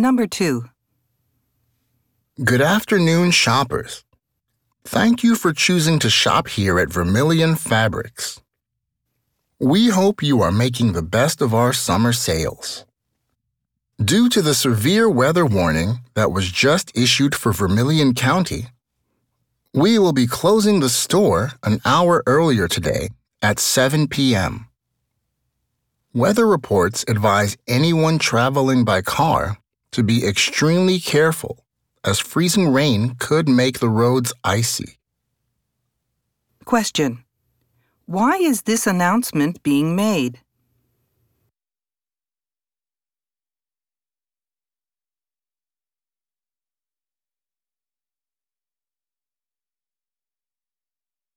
Number 2. Good afternoon, shoppers. Thank you for choosing to shop here at Vermilion Fabrics. We hope you are making the best of our summer sales. Due to the severe weather warning that was just issued for Vermilion County, we will be closing the store an hour earlier today at 7 p.m. Weather reports advise anyone traveling by car to be extremely careful as freezing rain could make the roads icy. Question. Why is this announcement being made?